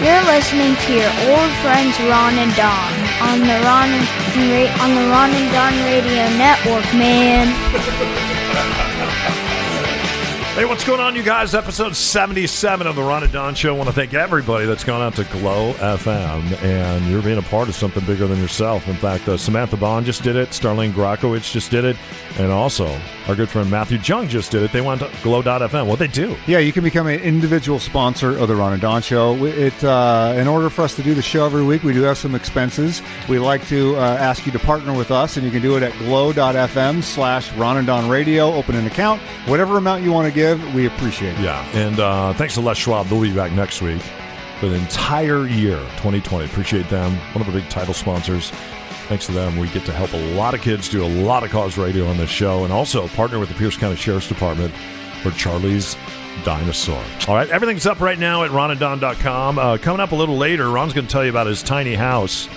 You're listening to your old friends Ron and Don on the Ron and on the Ron and Don Radio Network, man. Hey, what's going on, you guys? Episode 77 of the Ron and Don Show. I want to thank everybody that's gone out to Glow FM, and you're being a part of something bigger than yourself. In fact, uh, Samantha Bond just did it, Starlene Grokowicz just did it, and also our good friend Matthew Jung just did it. They went to Glow.fm. What they do? Yeah, you can become an individual sponsor of the Ron and Don Show. It, uh, in order for us to do the show every week, we do have some expenses. We like to uh, ask you to partner with us, and you can do it at glow.fm slash Ron and Don Radio. Open an account. Whatever amount you want to give, we appreciate it. Yeah, and uh, thanks to Les Schwab. They'll be back next week for the entire year 2020. Appreciate them. One of our big title sponsors. Thanks to them, we get to help a lot of kids do a lot of cause radio on this show and also partner with the Pierce County Sheriff's Department for Charlie's Dinosaur. All right, everything's up right now at ronandon.com. Uh, coming up a little later, Ron's going to tell you about his tiny house.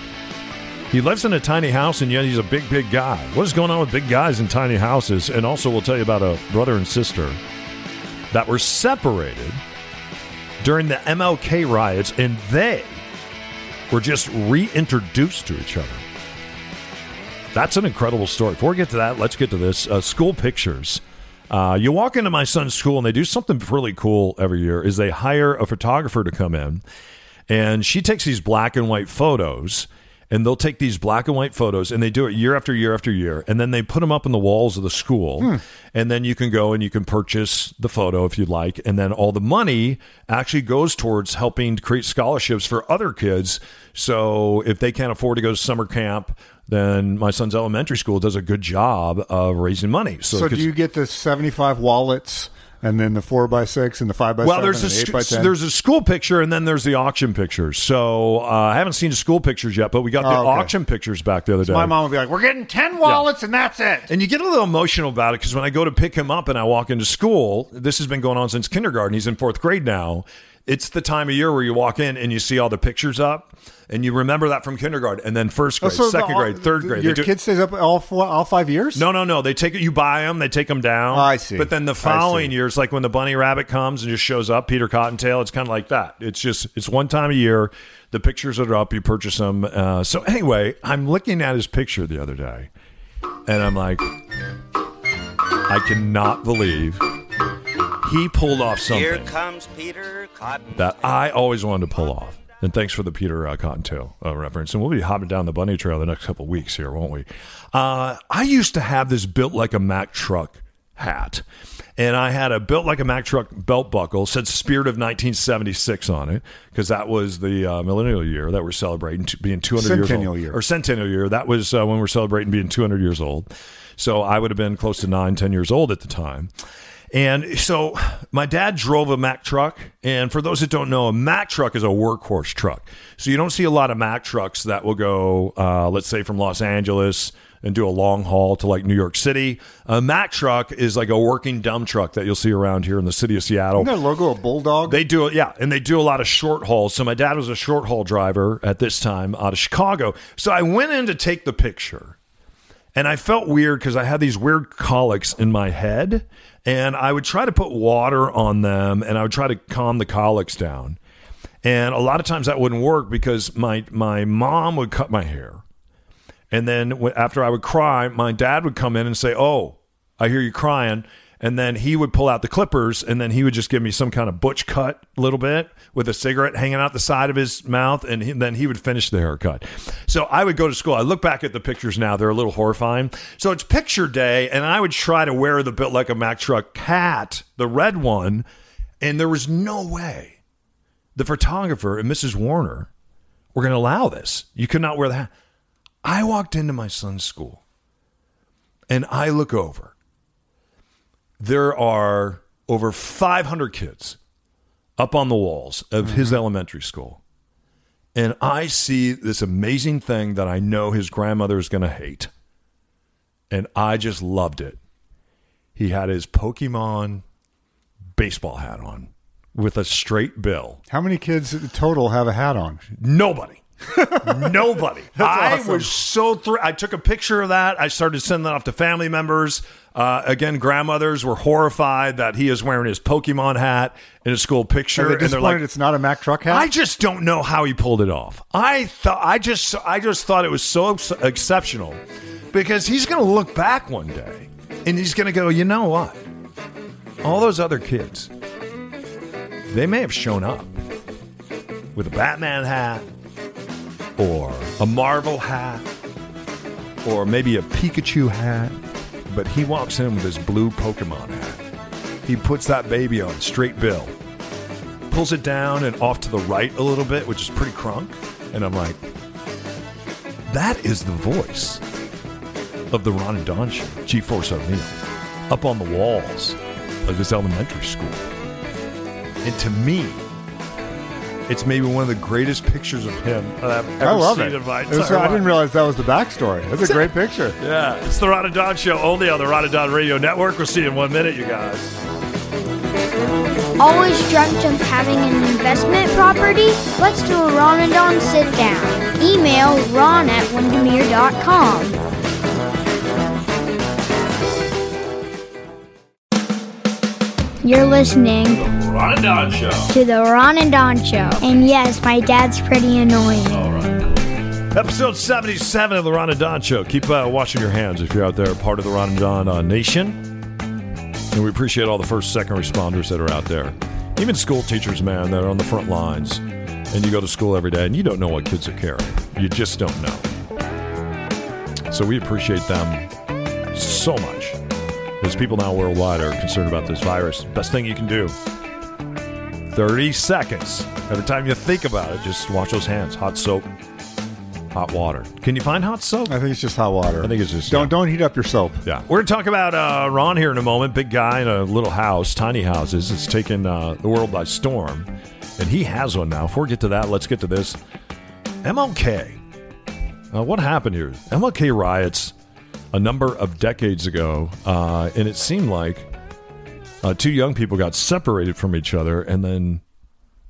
He lives in a tiny house, and yet he's a big, big guy. What is going on with big guys in tiny houses? And also, we'll tell you about a brother and sister that were separated during the MLK riots, and they were just reintroduced to each other. That's an incredible story. Before we get to that, let's get to this. Uh, school pictures. Uh, you walk into my son's school, and they do something really cool every year. Is they hire a photographer to come in, and she takes these black and white photos and they'll take these black and white photos and they do it year after year after year and then they put them up in the walls of the school hmm. and then you can go and you can purchase the photo if you'd like and then all the money actually goes towards helping to create scholarships for other kids. So if they can't afford to go to summer camp then my son's elementary school does a good job of raising money. So, So, do you get the 75 wallets and then the four by six and the 5x7 well, there's a and the sc- 8x10? there's a school picture and then there's the auction pictures. So uh, I haven't seen the school pictures yet, but we got the Oh, okay. auction pictures back the other day. My mom would be like, we're getting 10 wallets and that's it. And you get a little emotional about it because when I go to pick him up and I walk into school, this has been going on since kindergarten. He's in fourth grade now. It's the time of year where you walk in and you see all the pictures up, and you remember that from kindergarten, and then first grade, Oh, So the- second grade, third grade. Your do- kid stays up all four, all five years? no, no, no. They take it. You buy them. They take them down. I see. But then the following years, like when the bunny rabbit comes and just shows up, Peter Cottontail. It's kind of like that. It's just it's one time a year. The pictures are up. You purchase them. Uh, so anyway, I'm looking at his picture the other day, and I'm like, I cannot believe he pulled off Here something comes Peter Cotton. that I always wanted to pull off. And thanks for the Peter uh, Cottontail uh, reference. And we'll be hopping down the bunny trail the next couple weeks here, won't we? Uh, I used to have this built like a Mack truck hat. And I had a built like a Mack truck belt buckle, said Spirit of 1976 on it, because that was the uh, millennial year that we're celebrating, t- being 200 years Centennial old. year. Or centennial year. That was uh, when we're celebrating being 200 years old. So I would have been close to nine, 10 years old at the time. And so my dad drove a Mack truck. And for those that don't know, a Mack truck is a workhorse truck. So you don't see a lot of Mack trucks that will go, uh, let's say, from Los Angeles and do a long haul to like New York City. A Mack truck is like a working dump truck that you'll see around here in the city of Seattle. Isn't that logo a bulldog? They do it, yeah, and they do a lot of short hauls. So my dad was a short haul driver at this time out of Chicago. So I went in to take the picture, and I felt weird because I had these weird colics in my head, and I would try to put water on them, and I would try to calm the colics down. And a lot of times that wouldn't work because my my mom would cut my hair, and then after I would cry, my dad would come in and say, "Oh, I hear you crying." And then he would pull out the clippers and then he would just give me some kind of butch cut a little bit with a cigarette hanging out the side of his mouth. And he, then he would finish the haircut. So I would go to school. I look back at the pictures now, they're a little horrifying. So it's picture day. And I would try to wear the built like a Mack truck hat, the red one. And there was no way the photographer and Mrs. Warner were going to allow this. You could not wear the hat. I walked into my son's school and I look over. There are over 500 kids up on the walls of his mm-hmm. elementary school. And I see this amazing thing that I know his grandmother is going to hate. And I just loved it. He had his Pokemon baseball hat on with a straight bill. How many kids total have a hat on? Nobody. Nobody. I awesome. was so thrilled. I took a picture of that. I started sending that off to family members. Uh, again, grandmothers were horrified that he is wearing his Pokemon hat in his school picture, they and they're like, it's not a Mack truck hat? I just don't know how he pulled it off. I thought I just I just thought it was so ex- exceptional because he's going to look back one day and he's going to go, you know what? All those other kids, they may have shown up with a Batman hat or a Marvel hat or maybe a Pikachu hat, but he walks in with his blue Pokemon hat. He puts that baby on straight bill pulls it down and off to the right a little bit, which is pretty crunk. And I'm like, that is the voice of the Ron and Don show, G Force O'Neill, up on the walls of this elementary school. And to me, it's maybe one of the greatest pictures of him that I've ever I love seen it. in my It was- entire I didn't realize that was the backstory. That's a great picture. Yeah, it's the Ron and Don show only on the Ron and Don Radio Network. We'll see you in one minute, you guys. Always dreamt of having an investment property? Let's do a Ron and Don sit down. Email ron at windermere.com. You're listening Ron and Don show. to the Ron and Don Show. And yes, my dad's pretty annoying. All right. Episode 77 of the Ron and Don Show. Keep uh, washing your hands if you're out there, part of the Ron and Don uh, Nation. And we appreciate all the first, second responders that are out there. Even school teachers, man, that are on the front lines. And you go to school every day and you don't know what kids are carrying. You just don't know. So we appreciate them so much. As people now worldwide are concerned about this virus, best thing you can do 30 seconds. Every time you think about it, just wash those hands. Hot soap, hot water. Can you find hot soap? I think it's just hot water. I think it's just- don't yeah. don't heat up your soap. Yeah. We're going to talk about uh, Ron here in a moment. Big guy in a little house, tiny houses. It's taken uh, the world by storm. And he has one now. Before we get to that, let's get to this. MLK. Uh, what happened here? MLK riots a number of decades ago. Uh, and it seemed like uh, two young people got separated from each other. And then,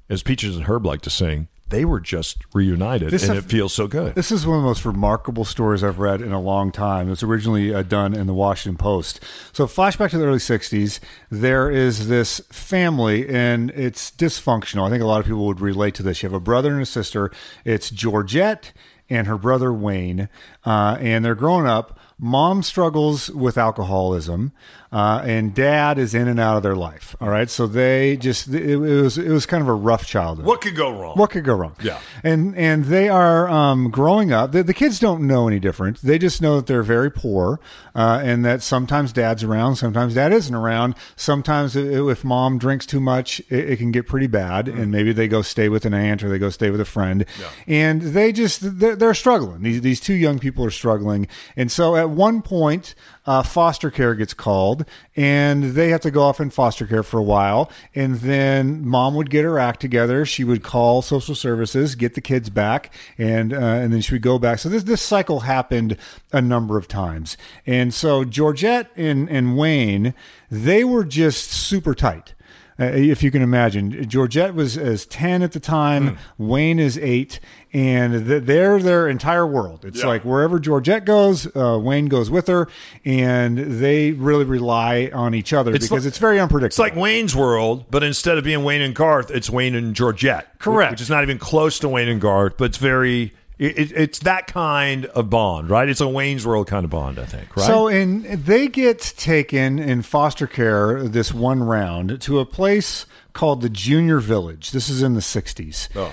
as Peaches and Herb like to sing, they were just reunited. This and it feels so good. This is one of the most remarkable stories I've read in a long time. It was originally uh, done in the Washington Post. So, flashback to the early 60s, there is this family, and it's dysfunctional. I think a lot of people would relate to this. You have a brother and a sister. It's Georgette and her brother Wayne, uh, and they're growing up. Mom struggles with alcoholism, uh, and dad is in and out of their life. All right, so they just it, it was it was kind of a rough childhood. what could go wrong? What could go wrong? Yeah. and and they are um, growing up. The, the kids don't know any different. They just know that they're very poor, uh, and that sometimes dad's around, sometimes dad isn't around. Sometimes i- if mom drinks too much, it, it can get pretty bad, and maybe they go stay with an aunt or they go stay with a friend, and they just they're, they're struggling. These these two young people are struggling, and so at one point, uh, foster care gets called, and they have to go off in foster care for a while, and then mom would get her act together. She would call social services, get the kids back, and uh, and then she would go back. So this this cycle happened a number of times, and so Georgette and and Wayne, they were just super tight. Uh, if you can imagine, Georgette was as ten at the time. Wayne is eight, and th- they're their entire world. It's Yeah. like wherever Georgette goes, uh, Wayne goes with her, and they really rely on each other It's because like- it's very unpredictable. It's like Wayne's World, but instead of being Wayne and Garth, it's Wayne and Georgette. Correct. Which is not even close to Wayne and Garth, but it's very. It, it- it's that kind of bond, right? It's a Wayne's World kind of bond, I think, right? So, and they get taken in foster care this one round to a place called the Junior Village. This is in the 60s. Oh.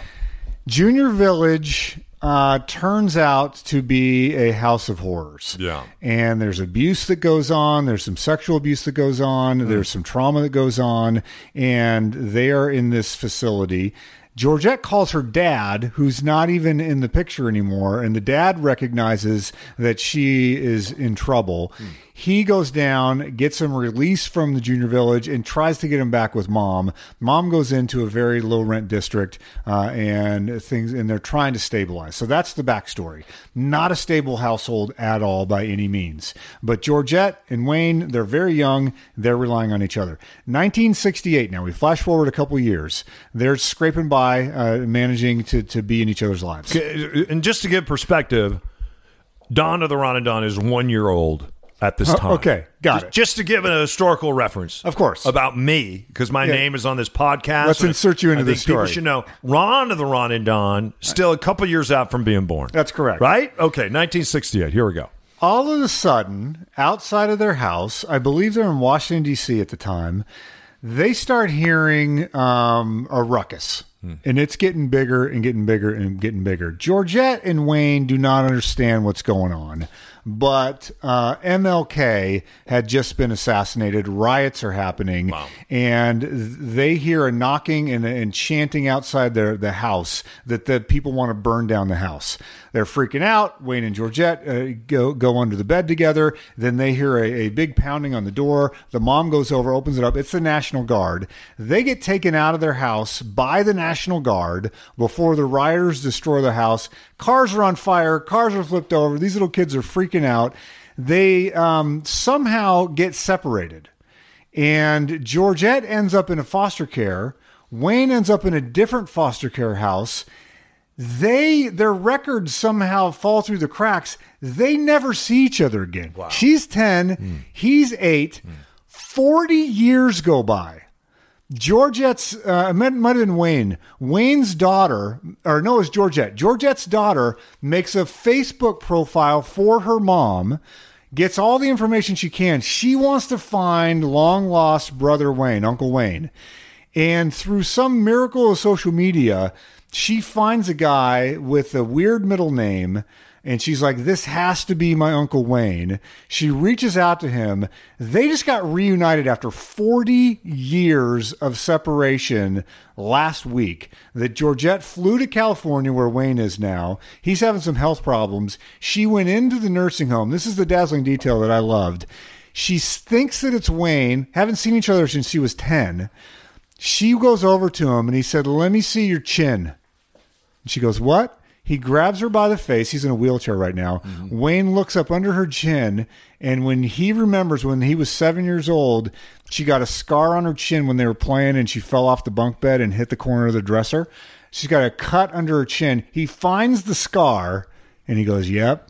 Junior Village uh, turns out to be a house of horrors. Yeah. And there's abuse that goes on. There's some sexual abuse that goes on. There's some trauma that goes on. And they are in this facility. Georgette calls her dad, who's not even in the picture anymore, and the dad recognizes that she is in trouble. Hmm. He goes down, gets him released from the junior village, and tries to get him back with mom. Mom goes into a very low rent district, uh, and things, and they're trying to stabilize. So that's the backstory. Not a stable household at all by any means. But Georgette and Wayne, they're very young. They're relying on each other. 1968. Now we flash forward a couple years. They're scraping by, uh, managing to to be in each other's lives. and just to give perspective, Don of the Don is one year old at this time. okay, got just, it. Just to give a historical reference, Of course. about me because my Yeah. name is on this podcast. Let's insert you into I the think people story. should know Ron of the Ron and Don still a couple years out from being born. That's correct. right? Okay, 1968. Here we go. all of a sudden, outside of their house, I believe they're in Washington, D.C. at the time, they start hearing um, a ruckus. And it's getting bigger and getting bigger and getting bigger. Georgette and Wayne do not understand what's going on, but uh, MLK had just been assassinated. Riots are happening, and they hear a knocking and, and chanting outside their the house that the people want to burn down the house. They're freaking out. Wayne and Georgette uh, go go under the bed together. Then they hear a, a big pounding on the door. The mom goes over, opens it up. It's the National Guard. They get taken out of their house by the National Guard before the rioters destroy the house. Cars are on fire. Cars are flipped over. These little kids are freaking out. They um, somehow get separated. And Georgette ends up in a foster care. Wayne ends up in a different foster care house. They their records somehow fall through the cracks. They never see each other again. She's 10, he's 8. 40 years go by. Georgette's, uh, might have been Wayne. Wayne's daughter, or no, it's Georgette. Georgette's daughter makes a Facebook profile for her mom, gets all the information she can. She wants to find long lost brother Wayne, Uncle Wayne. And through some miracle of social media, she finds a guy with a weird middle name and she's like, This has to be my Uncle Wayne. She reaches out to him. They just got reunited after 40 years of separation last week. That Georgette flew to California, where Wayne is now. He's having some health problems. She went into the nursing home. This is the dazzling detail that I loved. She thinks that it's Wayne, haven't seen each other since she was 10. She goes over to him and he said, Let me see your chin. And she goes, What? He grabs her by the face. He's in a wheelchair right now. Mm-hmm. Wayne looks up under her chin, and when he remembers when he was seven years old, she got a scar on her chin when they were playing, and she fell off the bunk bed and hit the corner of the dresser. She's got a cut under her chin. He finds the scar, and he goes, Yep,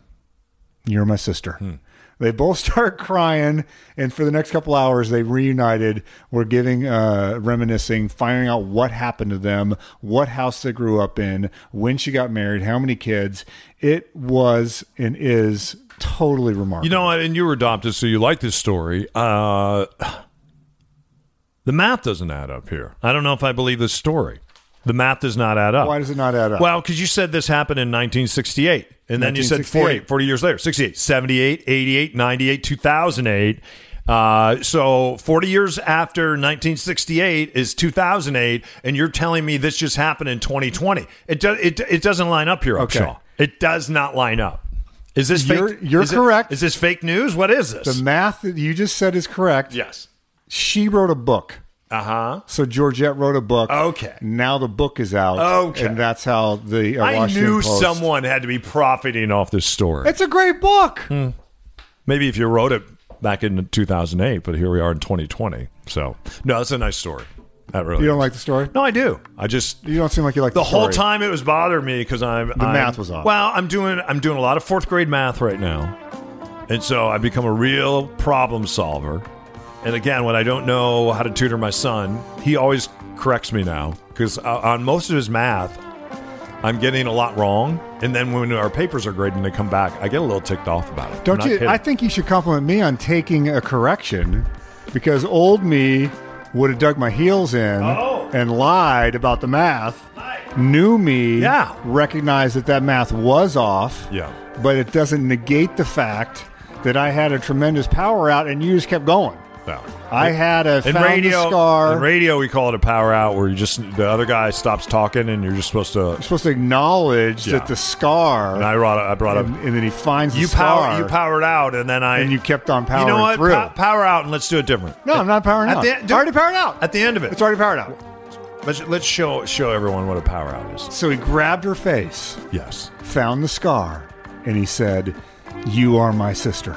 you're my sister. Hmm. They both start crying, and for the next couple hours, they reunited. We're giving, uh, reminiscing, finding out what happened to them, what house they grew up in, when she got married, how many kids. It was and is totally remarkable. You know what? And you were adopted, so you like this story. Uh, the math doesn't add up here. I don't know if I believe this story. The math does not add up. why does it not add up? Well, because you said this happened in 1968. And then you said 40, 40 years later 68, 78, 88, 98, 2008. Uh, so 40 years after 1968 is 2008, and you're telling me this just happened in 2020. It, do, it, it doesn't line up here, Okay. Upshaw. It does not line up. Is this fake? You're- you're is correct. is this fake news? What is this? the math that you just said is correct. yes. She wrote a book. Uh huh. So Georgette wrote a book. Okay. Now the book is out. Okay. And that's how the uh, I Washington knew Post- someone had to be profiting off this story. It's a great book. Maybe if you wrote it back in 2008, but here we are in 2020. So, no, it's a nice story. That really. You don't is. like the story? No, I do. I just You don't seem like you like the story. the, whole time it was bothering me because I'm the math was off. Well, I'm doing I'm doing a lot of fourth grade math right now, and so I've become a real problem solver. And again, when I don't know how to tutor my son, he always corrects me now because uh, on most of his math, I'm getting a lot wrong. And then when our papers are graded and they come back, I get a little ticked off about it. Don't you? kidding. I think you should compliment me on taking a correction because old me would have dug my heels in Oh. and lied about the math. New me Yeah. recognized that that math was off. Yeah. But it doesn't negate the fact that I had a tremendous power out and you just kept going. No. I had a In found radio, the scar. in radio, we call it a power out, where you just the other guy stops talking, and you're just supposed to. You're supposed to acknowledge Yeah. that the scar, And I brought, I brought and, up. and then he finds the You scar, power, you powered out, and then I. and you kept on powering you know what? through. Power out, and let's do it different. no, I'm not powering At out. the- it's already powered out. At the end of it, It's already powered out. let's let's show show everyone what a power out is. So he grabbed her face, Yes. found the scar, and he said, You are my sister,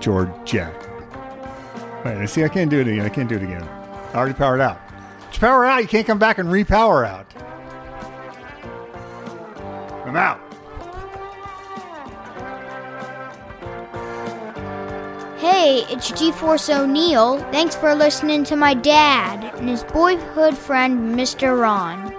Georgette. Wait, see, I can't do it again. I can't do it again. I already powered out. To power out, you can't come back and repower out. I'm out. Hey, it's G-Force O'Neill. Thanks for listening to my dad and his boyhood friend, Mr. Ron.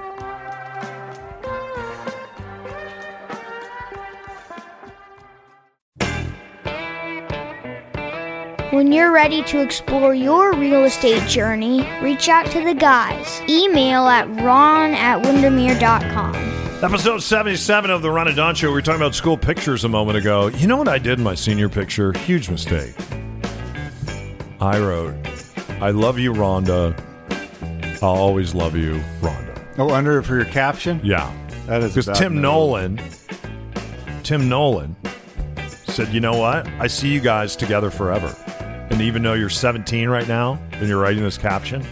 When you're ready to explore your real estate journey, reach out to the guys. Email at ron at windermere.com. Episode 77 of the Ron and Don Show. We were talking about school pictures a moment ago. You know what I did in my senior picture? Huge mistake. I wrote, I love you, Rhonda. I'll always love you, Rhonda. Oh, under it for your caption? Yeah. That is Because Tim Nolan, Tim Nolan said, you know what? I see you guys together forever. And even though you're 17 right now and you're writing this caption,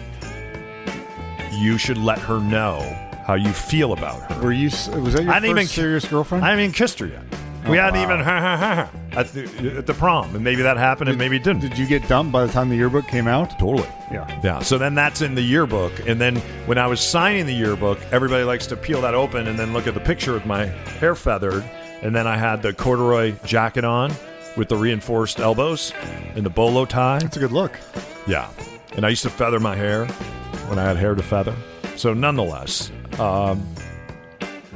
you should let her know how you feel about her. Were you? Was that your I first didn't even- serious girlfriend? I haven't even kissed her yet. we Oh, hadn't wow. even ha ha ha ha at the, at the prom, and maybe that happened, and maybe it didn't. Did you get dumped by the time the yearbook came out? Totally. Yeah. Yeah. So then that's in the yearbook. And then when I was signing the yearbook, everybody likes to peel that open and then look at the picture with my hair feathered. And then I had the corduroy jacket on with the reinforced elbows and the bolo tie. That's a good look. Yeah. And I used to feather my hair when I had hair to feather. So nonetheless, um,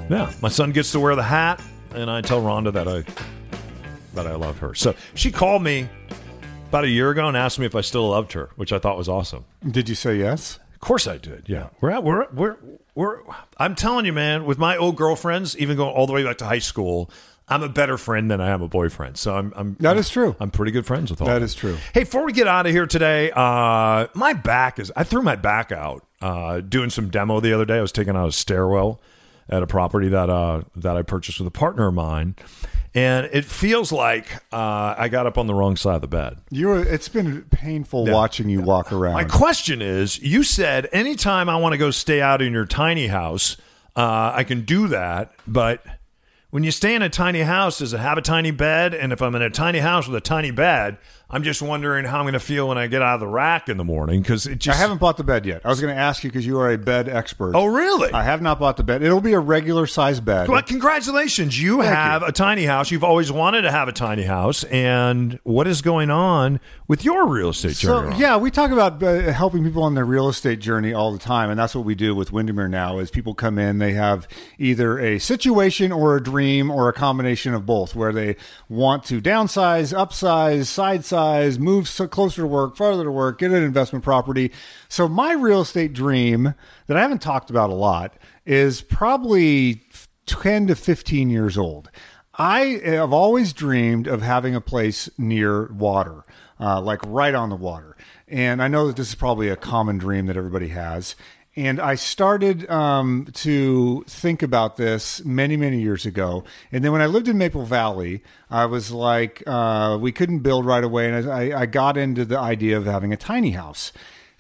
yeah, my son gets to wear the hat, and I tell Rhonda that I that I love her. So she called me about a year ago and asked me if I still loved her, which I thought was awesome. Did you say yes? Of course I did. Yeah, we're at, we're we're we're. I'm telling you, man. With my old girlfriends, even going all the way back to high school, I'm a better friend than I am a boyfriend. So I'm. I'm That is true. I'm pretty good friends with all. That is true. Hey, before we get out of here today, uh, my back is. I threw my back out uh, doing some demo the other day. I was taking out a stairwell at a property that uh, that I purchased with a partner of mine, and it feels like uh, I got up on the wrong side of the bed. You were. It's been painful watching you walk around. My question is you said anytime I want to go stay out in your tiny house, uh, I can do that. But when you stay in a tiny house, does it have a tiny bed? And if I'm in a tiny house with a tiny bed, I'm just wondering how I'm going to feel when I get out of the rack in the morning because it I haven't bought the bed yet. I was going to ask you because you are a bed expert. Oh, really? I have not bought the bed. It'll be a regular size bed. Well, congratulations. You have a tiny house. You've always wanted to have a tiny house. And what is going on with your real estate journey? So yeah, we talk about uh, helping people on their real estate journey all the time, and that's what we do with Windermere now. Is people come in, they have either a situation or a dream or a combination of both, where they want to downsize, upsize, side size, move so closer to work, farther to work, get an investment property. So my real estate dream that I haven't talked about a lot is probably ten to fifteen years old. I have always dreamed of having a place near water, uh, like right on the water. And I know that this is probably a common dream that everybody has. And I started um, to think about this many, many years ago. And then when I lived in Maple Valley, I was like, uh, we couldn't build right away. And I, I got into the idea of having a tiny house.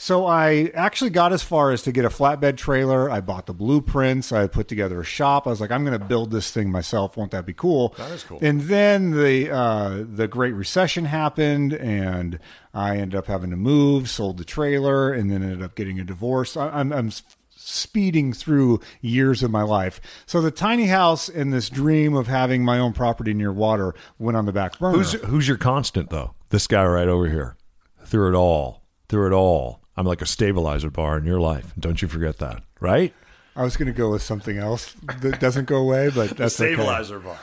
So I actually got as far as to get a flatbed trailer. I bought the blueprints. I put together a shop. I was like, I'm going to build this thing myself. Won't that be cool? That is cool. And then the uh, the Great Recession happened, and I ended up having to move. Sold the trailer, and then ended up getting a divorce. I, I'm, I'm speeding through years of my life. So the tiny house and this dream of having my own property near water went on the back burner. Who's who's your constant though? This guy right over here. Through it all. Through it all. I'm like a stabilizer bar in your life. Don't you forget that, right? I was going to go with something else that doesn't go away, but that's the okay. bar.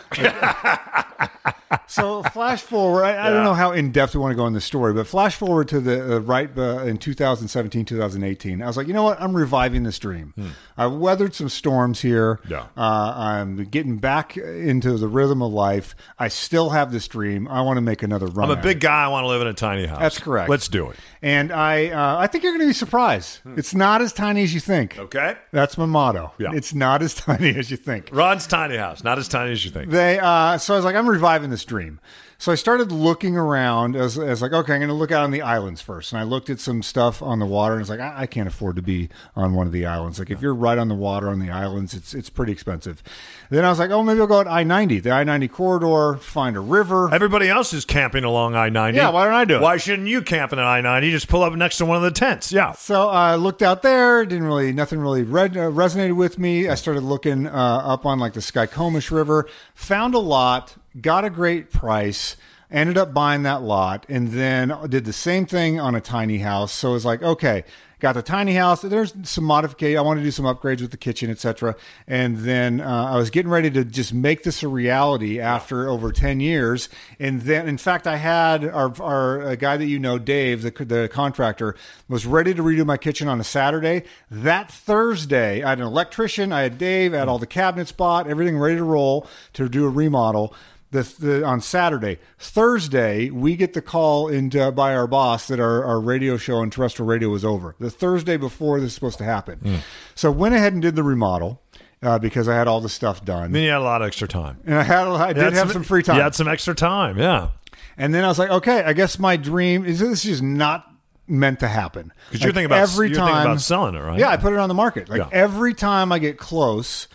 So flash forward. I, I don't know how in depth we want to go in the story, but flash forward to the uh, right uh, in 2017, 2018. I was like, you know what? I'm reviving this dream. I've weathered some storms here. Yeah. Uh, I'm getting back into the rhythm of life. I still have this dream. I want to make another run. I'm a big guy. I want to live in a tiny house. That's correct. Let's do it. and I uh, I think you're going to be surprised. It's not as tiny as you think. Okay. That's my motto. Yeah. It's not as tiny as you think. Ron's tiny house, not as tiny as you think. They uh, so I was like, I'm reviving this dream dream. So I started looking around as, as like, okay, I'm going to look out on the islands first. And I looked at some stuff on the water, and it's like, I, I can't afford to be on one of the islands. Like, if you're right on the water on the islands, it's it's pretty expensive. Then I was like, oh, maybe I'll go at I-90, the I-90 corridor, find a river. Everybody else is camping along I 90. Yeah, why don't I do it? Why shouldn't you camp in an I 90? Just pull up next to one of the tents. Yeah. So I looked out there. Didn't really, nothing really read, uh, resonated with me. I started looking uh, up on like the Skykomish River. Found a lot. Got a great price. Ended up buying that lot and then did the same thing on a tiny house. So it was like, okay, got the tiny house. There's some modification. I want to do some upgrades with the kitchen, etc. And then uh, I was getting ready to just make this a reality after over ten years. And then, in fact, I had our our guy that you know, Dave, the the contractor, was ready to redo my kitchen on a Saturday. That Thursday, I had an electrician, I had Dave, I had all the cabinets bought, everything ready to roll to do a remodel the, the, on Saturday. Thursday, we get the call into, by our boss that our, our radio show on terrestrial radio was over. The Thursday before this is supposed to happen. Hmm. So went ahead and did the remodel uh, because I had all the stuff done. Then you had a lot of extra time. And I had I did had have some free time. You had some extra time. Yeah. And then I was like, okay, I guess my dream is this is not meant to happen. 'Cause you're thinking about- every time thinking about selling it, right? Yeah, I put it on the market. Like Yeah. every time I get close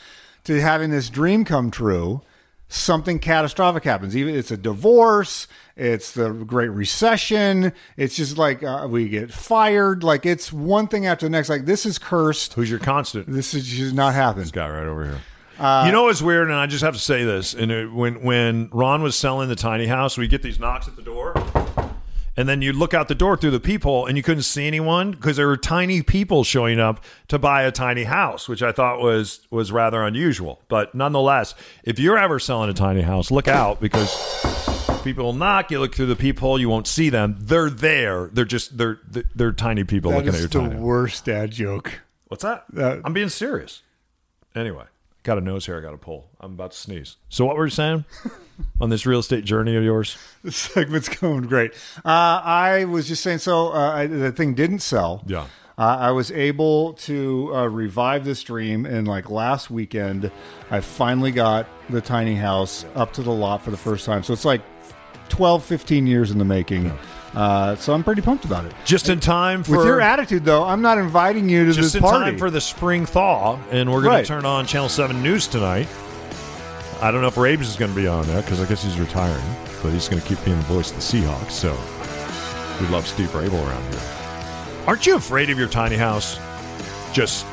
to having this dream come true, something catastrophic happens. Even it's a divorce, it's the Great Recession. It's just like uh, we get fired. Like it's one thing after the next. Like this is cursed. Who's your constant? This is just not happen. This guy right over here. Uh, you know what's weird, and I just have to say this. And it, when when Ron was selling the tiny house, we get these knocks at the door, and then you look out the door through the peephole, and you couldn't see anyone because there were tiny people showing up to buy a tiny house, which I thought was was rather unusual. But nonetheless, if you're ever selling a tiny house, look out because people will knock. You look through the peephole, you won't see them. They're there. They're just they're they're, they're tiny people That looking at your the tiny. worst dad joke. What's that? Uh, I'm being serious. Anyway, got a nose hair I got to pull. I'm about to sneeze. So what were you saying on this real estate journey of yours? This segment's going great. Uh, I was just saying, so uh, I, the thing didn't sell. Yeah. Uh, I was able to uh, revive this dream, and like last weekend, I finally got the tiny house up to the lot for the first time. So it's like 12, 15 years in the making. Uh, so I'm pretty pumped about it. Just in time for With your attitude, though, I'm not inviting you to just this in party. time for the spring thaw, and we're going Right. to turn on Channel Seven News tonight. I don't know if Rabes is going to be on that because I guess he's retiring, but he's going to keep being the voice of the Seahawks. So we love Steve Raible around here. Aren't you afraid of your tiny house? Just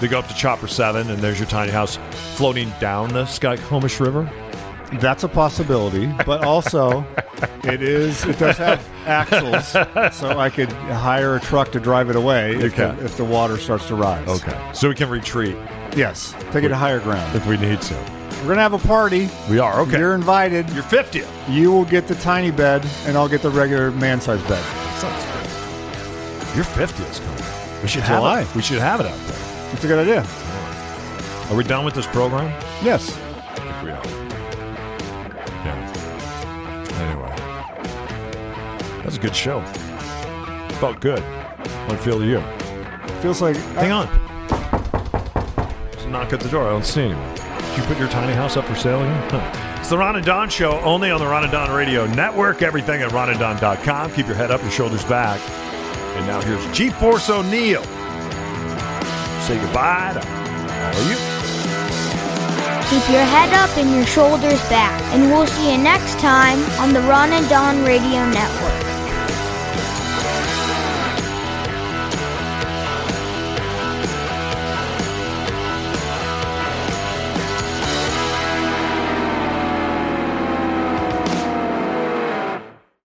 to go up to Chopper Seven, and there's your tiny house floating down the Skykomish River. That's a possibility, but also it is it does have axles, so I could hire a truck to drive it away if, the, if the water starts to rise. Okay, so we can retreat Yes, take it to higher ground. if we need to. We're gonna have a party. We are okay. You're invited. You're 50th. You will get the tiny bed, and I'll get the regular man-sized bed. Sounds good. Your 50th coming. We should July. have it. We should have it out there. It's a good idea. Are we done with this program? Yes. I think we are. Anyway, that's a good show. Felt good. How it feel to you? Feels like Hang on. There's a knock at the door. I don't see anyone. Did you put your tiny house up for sale again? Huh. It's the Ron and Don Show, only on the Ron and Don Radio Network. Everything at ronandon.com. Keep your head up, your shoulders back. And now here's G Force O'Neill. Say goodbye to all of you. Keep your head up and your shoulders back. And we'll see you next time on the Ron and Don Radio Network.